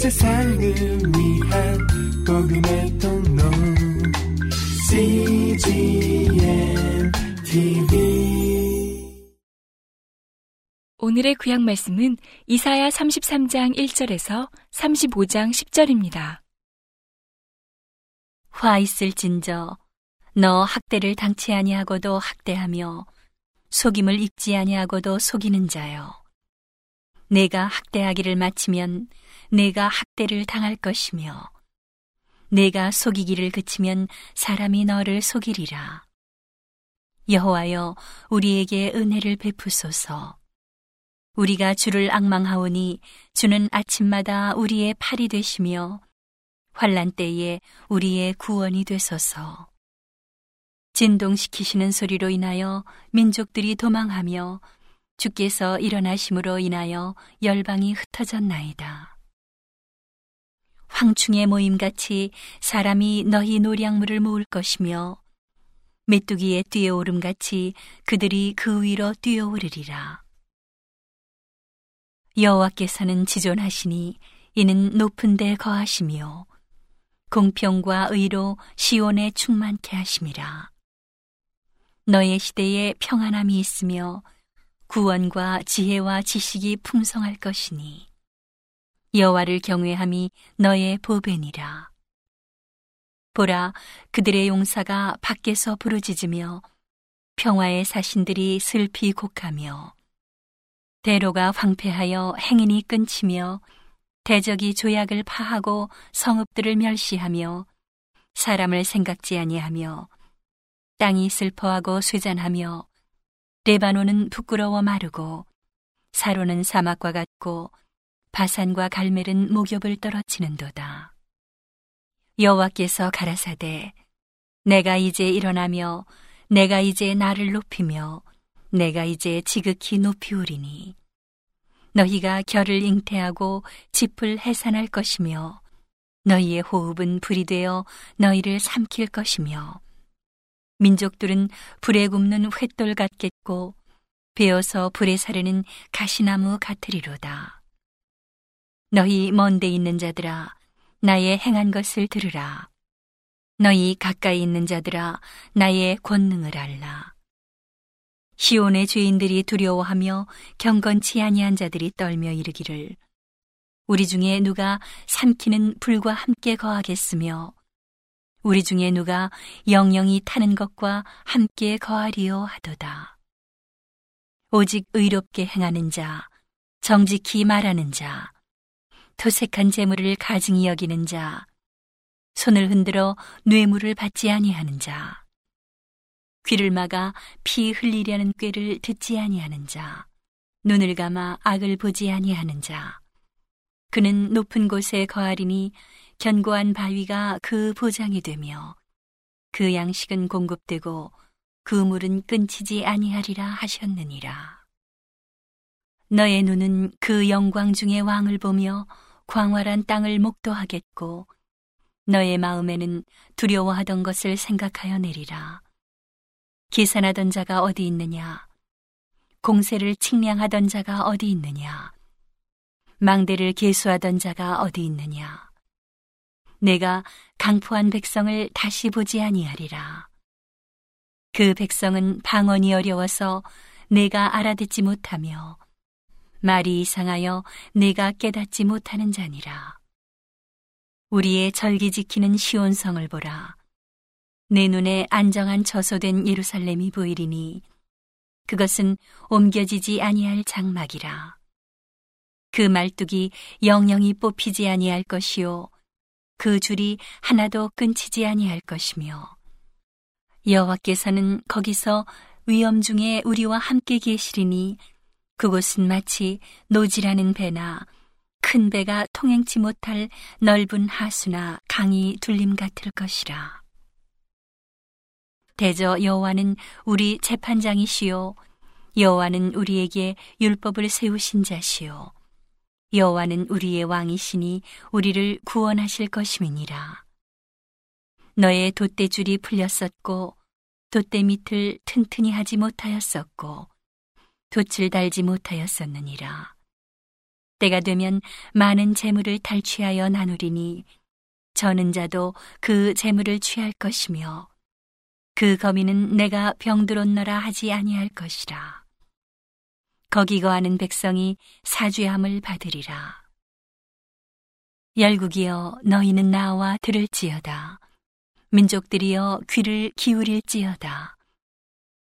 세상을 위한 복음의 통로. CGM TV 오늘의 구약 말씀은 이사야 33장 1절에서 35장 10절입니다. 화 있을진저 너 학대를 당치 아니하고도 학대하며 속임을 입지 아니하고도 속이는 자여. 내가 학대하기를 마치면 내가 학대를 당할 것이며 내가 속이기를 그치면 사람이 너를 속이리라. 여호와여 우리에게 은혜를 베푸소서. 우리가 주를 악망하오니 주는 아침마다 우리의 팔이 되시며 환란 때에 우리의 구원이 되소서. 진동시키시는 소리로 인하여 민족들이 도망하며 주께서 일어나심으로 인하여 열방이 흩어졌나이다. 황충의 모임같이 사람이 너희 노량물을 모을 것이며 메뚜기의 뛰어오름같이 그들이 그 위로 뛰어오르리라. 여호와께서는 지존하시니 이는 높은 데 거하시며 공평과 의로 시온에 충만케 하심이라. 너의 시대에 평안함이 있으며 구원과 지혜와 지식이 풍성할 것이니 여호와를 경외함이 너의 보배니라. 보라 그들의 용사가 밖에서 부르짖으며 평화의 사신들이 슬피 곡하며 대로가 황폐하여 행인이 끊치며 대적이 조약을 파하고 성읍들을 멸시하며 사람을 생각지 아니하며 땅이 슬퍼하고 쇠잔하며 레바논은 부끄러워 마르고 사로는 사막과 같고 바산과 갈멜은 목욕을 떨어치는도다. 여호와께서 가라사대 내가 이제 일어나며 내가 이제 나를 높이며 내가 이제 지극히 높이우리니 너희가 결을 잉태하고 짚을 해산할 것이며 너희의 호흡은 불이 되어 너희를 삼킬 것이며 민족들은 불에 굽는 횃돌 같겠고 베어서 불에 사르는 가시나무 같으리로다. 너희 먼데 있는 자들아 나의 행한 것을 들으라. 너희 가까이 있는 자들아 나의 권능을 알라. 시온의 죄인들이 두려워하며 경건치 아니한 자들이 떨며 이르기를 우리 중에 누가 삼키는 불과 함께 거하겠으며 우리 중에 누가 영영이 타는 것과 함께 거하리요 하도다. 오직 의롭게 행하는 자, 정직히 말하는 자, 토색한 재물을 가증히 여기는 자, 손을 흔들어 뇌물을 받지 아니하는 자, 귀를 막아 피 흘리려는 꾀를 듣지 아니하는 자, 눈을 감아 악을 보지 아니하는 자, 그는 높은 곳에 거하리니 견고한 바위가 그 보장이 되며 그 양식은 공급되고 그 물은 끊치지 아니하리라 하셨느니라. 너의 눈은 그 영광 중의 왕을 보며 광활한 땅을 목도하겠고 너의 마음에는 두려워하던 것을 생각하여 내리라. 계산하던 자가 어디 있느냐? 공세를 측량하던 자가 어디 있느냐? 망대를 계수하던 자가 어디 있느냐? 내가 강포한 백성을 다시 보지 아니하리라. 그 백성은 방언이 어려워서 내가 알아듣지 못하며 말이 이상하여 내가 깨닫지 못하는 자니라. 우리의 절기 지키는 시온성을 보라. 내 눈에 안정한 처소된 예루살렘이 보이리니 그것은 옮겨지지 아니할 장막이라. 그 말뚝이 영영이 뽑히지 아니할 것이요 그 줄이 하나도 끊치지 아니할 것이며 여호와께서는 거기서 위험 중에 우리와 함께 계시리니 그곳은 마치 노지라는 배나 큰 배가 통행치 못할 넓은 하수나 강이 둘림 같을 것이라. 대저 여호와는 우리 재판장이시요 여호와는 우리에게 율법을 세우신 자시요 여호와는 우리의 왕이시니 우리를 구원하실 것임이니라. 너의 돛대줄이 풀렸었고 돛대 밑을 튼튼히 하지 못하였었고 돛을 달지 못하였었느니라. 때가 되면 많은 재물을 탈취하여 나누리니 저는 자도 그 재물을 취할 것이며 그 거미는 내가 병들었노라 하지 아니할 것이라. 거기 거하는 백성이 사죄함을 받으리라. 열국이여 너희는 나와 들을지어다. 민족들이여 귀를 기울일지어다.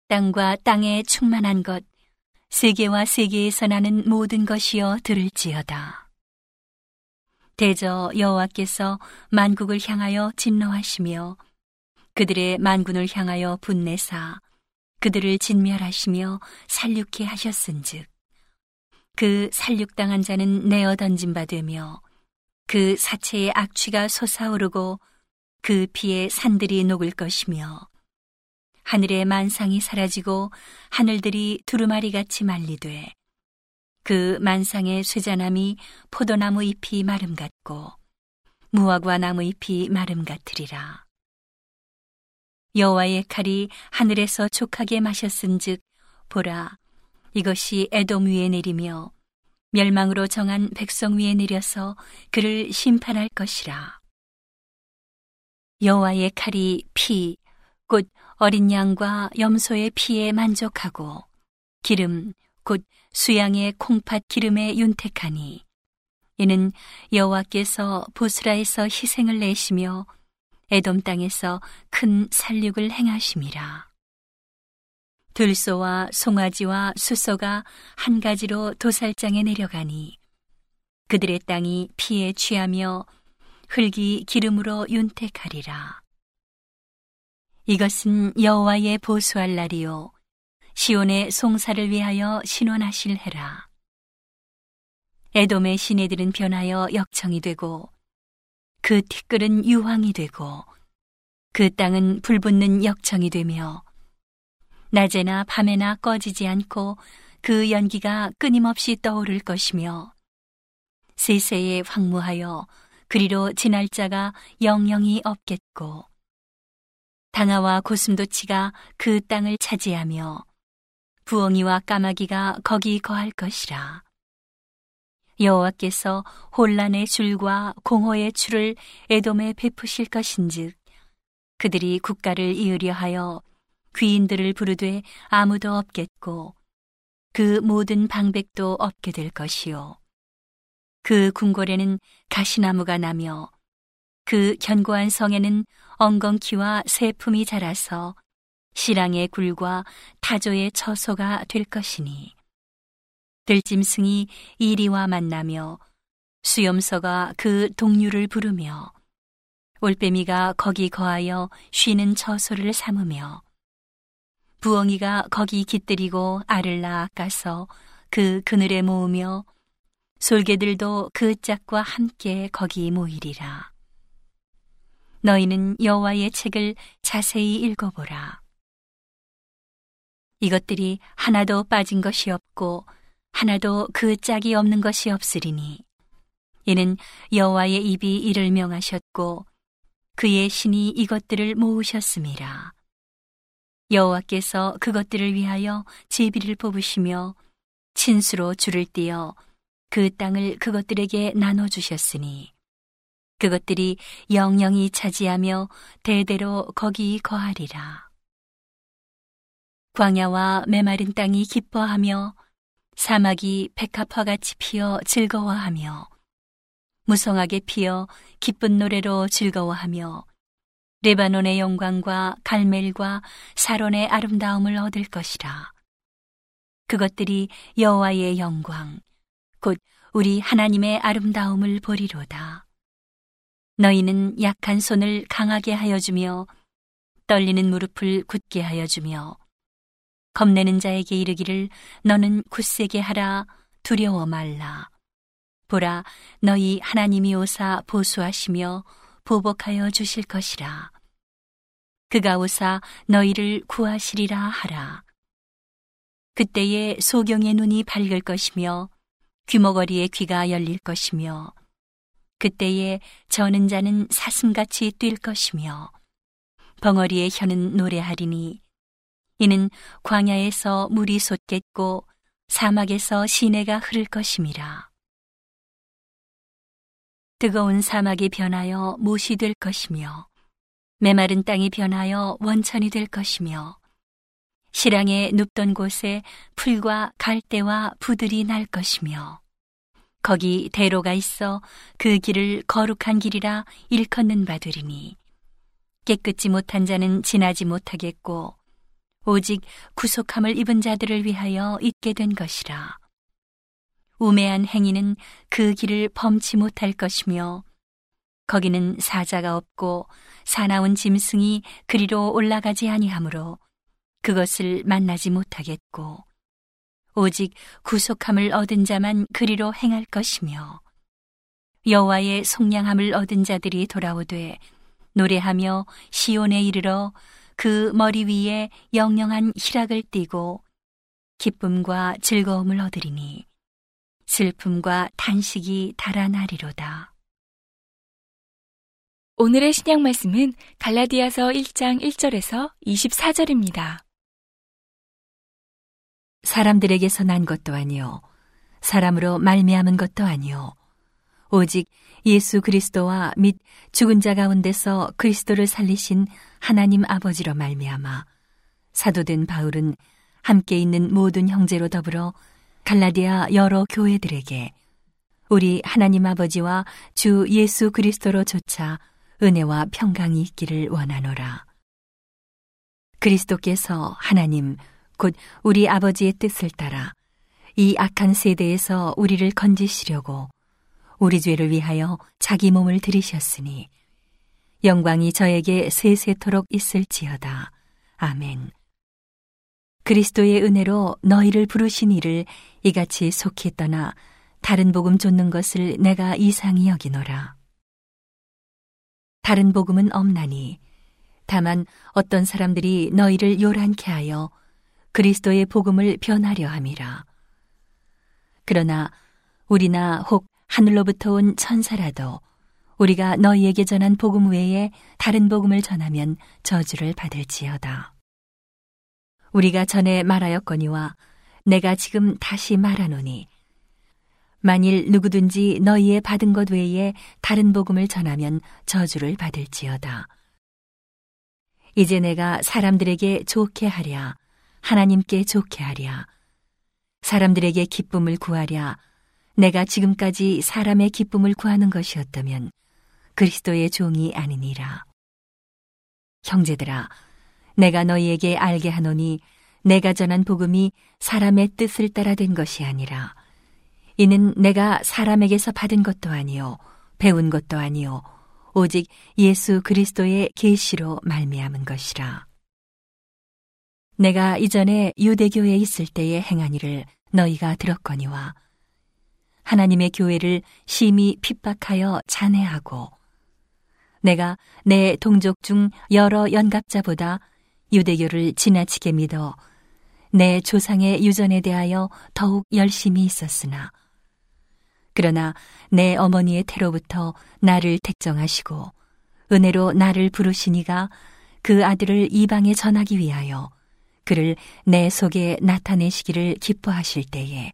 땅과 땅에 충만한 것, 세계와 세계에서 나는 모든 것이여 들을지어다. 대저 여호와께서 만국을 향하여 진노하시며 그들의 만군을 향하여 분내사 그들을 진멸하시며 살육케 하셨은즉 그 살육당한 자는 내어 던진 바 되며 그 사체의 악취가 솟아오르고 그 피에 산들이 녹을 것이며 하늘의 만상이 사라지고 하늘들이 두루마리 같이 말리되 그 만상의 쇠자남이 포도나무 잎이 마름 같고 무화과 나무 잎이 마름 같으리라. 여호와의 칼이 하늘에서 촉하게 마셨은즉 보라 이것이 에돔 위에 내리며 멸망으로 정한 백성 위에 내려서 그를 심판할 것이라. 여호와의 칼이 피, 곧 어린 양과 염소의 피에 만족하고 기름, 곧 수양의 콩팥 기름에 윤택하니 이는 여호와께서 보스라에서 희생을 내시며 에돔 땅에서 큰 살육을 행하심이라. 들소와 송아지와 수소가 한 가지로 도살장에 내려가니 그들의 땅이 피에 취하며 흙이 기름으로 윤택하리라. 이것은 여호와의 보수할 날이요 시온의 송사를 위하여 신원하실 해라. 에돔의 시내들은 변하여 역청이 되고 그 티끌은 유황이 되고 그 땅은 불붙는 역청이 되며 낮에나 밤에나 꺼지지 않고 그 연기가 끊임없이 떠오를 것이며 세세에 황무하여 그리로 지날 자가 영영이 없겠고 당아와 고슴도치가 그 땅을 차지하며 부엉이와 까마귀가 거기 거할 것이라. 여호와께서 혼란의 줄과 공허의 줄을 에돔에 베푸실 것인즉 그들이 국가를 이으려 하여 귀인들을 부르되 아무도 없겠고 그 모든 방백도 없게 될 것이요 그 궁궐에는 가시나무가 나며 그 견고한 성에는 엉겅퀴와 새품이 자라서 시랑의 굴과 타조의 처소가 될 것이니 들짐승이 이리와 만나며 수염서가 그 동류를 부르며 올빼미가 거기 거하여 쉬는 처소를 삼으며 부엉이가 거기 깃들이고 알을 낳아 까서 그 그늘에 모으며 솔개들도 그 짝과 함께 거기 모이리라. 너희는 여호와의 책을 자세히 읽어보라. 이것들이 하나도 빠진 것이 없고 하나도 그 짝이 없는 것이 없으리니 이는 여호와의 입이 이를 명하셨고 그의 신이 이것들을 모으셨음이라. 여호와께서 그것들을 위하여 제비를 뽑으시며 친수로 줄을 띄어 그 땅을 그것들에게 나눠 주셨으니 그것들이 영영이 차지하며 대대로 거기 거하리라. 광야와 메마른 땅이 기뻐하며 사막이 백합화 같이 피어 즐거워하며 무성하게 피어 기쁜 노래로 즐거워하며 레바논의 영광과 갈멜과 사론의 아름다움을 얻을 것이라. 그것들이 여호와의 영광, 곧 우리 하나님의 아름다움을 보리로다. 너희는 약한 손을 강하게 하여 주며 떨리는 무릎을 굳게 하여 주며 겁내는 자에게 이르기를 너는 굳세게 하라 두려워 말라. 보라 너희 하나님이 오사 보수하시며 보복하여 주실 것이라. 그가 오사 너희를 구하시리라 하라. 그때에 소경의 눈이 밝을 것이며 귀머거리의 귀가 열릴 것이며 그때에 저는 자는 사슴같이 뛸 것이며 벙어리의 혀는 노래하리니 이는 광야에서 물이 솟겠고 사막에서 시내가 흐를 것임이라. 뜨거운 사막이 변하여 못이 될 것이며 메마른 땅이 변하여 원천이 될 것이며 실랑에 눕던 곳에 풀과 갈대와 부들이 날 것이며 거기 대로가 있어 그 길을 거룩한 길이라 일컫는 바 되리니. 깨끗지 못한 자는 지나지 못하겠고 오직 구속함을 입은 자들을 위하여 있게 된 것이라. 우매한 행위는 그 길을 범치 못할 것이며 거기는 사자가 없고 사나운 짐승이 그리로 올라가지 아니하므로 그것을 만나지 못하겠고 오직 구속함을 얻은 자만 그리로 행할 것이며 여호와의 속량함을 얻은 자들이 돌아오되 노래하며 시온에 이르러 그 머리 위에 영영한 희락을 띠고 기쁨과 즐거움을 얻으리니 슬픔과 탄식이 달아나리로다. 오늘의 신약 말씀은 갈라디아서 1장 1절에서 24절입니다. 사람들에게서 난 것도 아니요 사람으로 말미암은 것도 아니요 오직 예수 그리스도와 및 죽은 자 가운데서 그리스도를 살리신 하나님 아버지로 말미암아 사도된 바울은 함께 있는 모든 형제로 더불어 갈라디아 여러 교회들에게 우리 하나님 아버지와 주 예수 그리스도로 조차 은혜와 평강이 있기를 원하노라. 그리스도께서 하나님 곧 우리 아버지의 뜻을 따라 이 악한 세대에서 우리를 건지시려고 우리 죄를 위하여 자기 몸을 들이셨으니 영광이 저에게 세세토록 있을지어다. 아멘. 그리스도의 은혜로 너희를 부르신 이를 이같이 속히 떠나 다른 복음 쫓는 것을 내가 이상히 여기노라. 다른 복음은 없나니 다만 어떤 사람들이 너희를 요란케 하여 그리스도의 복음을 변하려 함이라. 그러나 우리나 혹 하늘로부터 온 천사라도 우리가 너희에게 전한 복음 외에 다른 복음을 전하면 저주를 받을지어다. 우리가 전에 말하였거니와 내가 지금 다시 말하노니 만일 누구든지 너희의 받은 것 외에 다른 복음을 전하면 저주를 받을지어다. 이제 내가 사람들에게 좋게 하랴, 하나님께 좋게 하랴, 사람들에게 기쁨을 구하랴, 내가 지금까지 사람의 기쁨을 구하는 것이었다면 그리스도의 종이 아니니라. 형제들아, 내가 너희에게 알게 하노니 내가 전한 복음이 사람의 뜻을 따라 된 것이 아니라 이는 내가 사람에게서 받은 것도 아니요 배운 것도 아니요 오직 예수 그리스도의 계시로 말미암은 것이라. 내가 이전에 유대교에 있을 때의 행한 일을 너희가 들었거니와 하나님의 교회를 심히 핍박하여 잔해하고 내가 내 동족 중 여러 연갑자보다 유대교를 지나치게 믿어 내 조상의 유전에 대하여 더욱 열심히 있었으나 그러나 내 어머니의 태로부터 나를 택정하시고 은혜로 나를 부르시니가 그 아들을 이방에 전하기 위하여 그를 내 속에 나타내시기를 기뻐하실 때에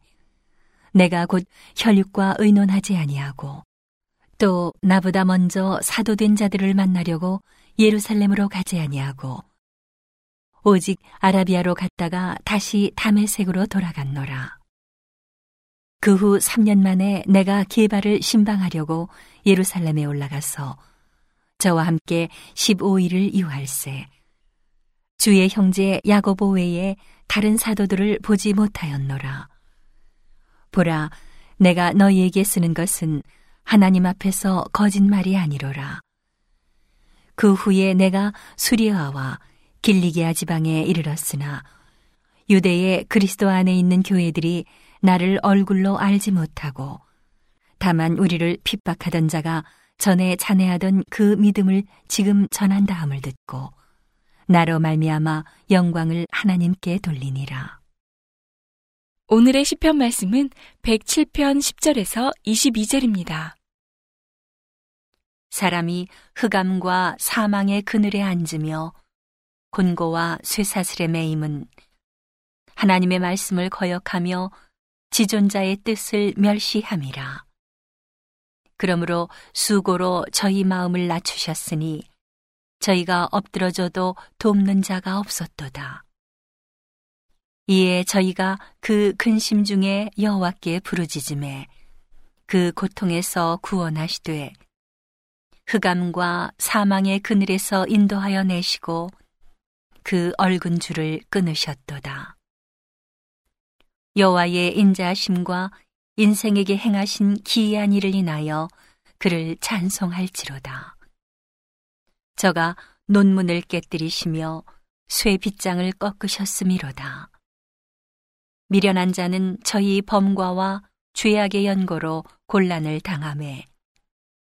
내가 곧 혈육과 의논하지 아니하고 또 나보다 먼저 사도된 자들을 만나려고 예루살렘으로 가지 아니하고 오직 아라비아로 갔다가 다시 다메색으로 돌아갔노라. 그 후 3년 만에 내가 게바를 신방하려고 예루살렘에 올라가서 저와 함께 15일을 유할세. 주의 형제 야고보 외에 다른 사도들을 보지 못하였노라. 보라, 내가 너희에게 쓰는 것은 하나님 앞에서 거짓말이 아니로라. 그 후에 내가 수리아와 길리기아 지방에 이르렀으나 유대의 그리스도 안에 있는 교회들이 나를 얼굴로 알지 못하고 다만 우리를 핍박하던 자가 전에 잔해하던 그 믿음을 지금 전한다함을 듣고 나로 말미암아 영광을 하나님께 돌리니라. 오늘의 시편 말씀은 107편 10절에서 22절입니다. 사람이 흑암과 사망의 그늘에 앉으며 곤고와 쇠사슬의 매임은 하나님의 말씀을 거역하며 지존자의 뜻을 멸시함이라. 그러므로 수고로 저희 마음을 낮추셨으니 저희가 엎드러져도 돕는 자가 없었도다. 이에 저희가 그 근심 중에 여호와께 부르짖음에 그 고통에서 구원하시되 흑암과 사망의 그늘에서 인도하여 내시고 그 얼군 줄을 끊으셨도다. 여호와의 인자심과 인생에게 행하신 기이한 일을 인하여 그를 찬송할지로다. 저가 논문을 깨뜨리시며 쇠 빗장을 꺾으셨음이로다. 미련한 자는 저희 범과와 죄악의 연고로 곤란을 당함에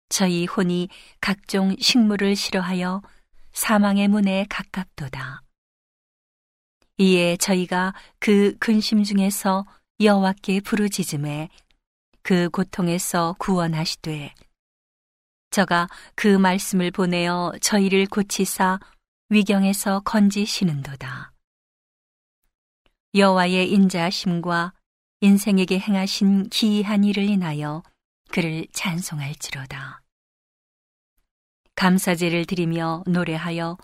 저희 혼이 각종 식물을 싫어하여 사망의 문에 가깝도다. 이에 저희가 그 근심 중에서 여호와께 부르짖음에 그 고통에서 구원하시되 저가 그 말씀을 보내어 저희를 고치사 위경에서 건지시는도다. 여호와의 인자하심과 인생에게 행하신 기이한 일을 인하여 그를 찬송할지로다. 감사제를 드리며 노래하여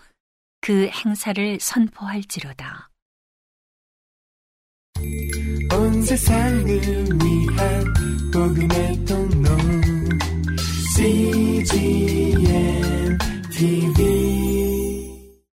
그 행사를 선포할지로다. 온 세상을 위한 복음의 통로 CGM TV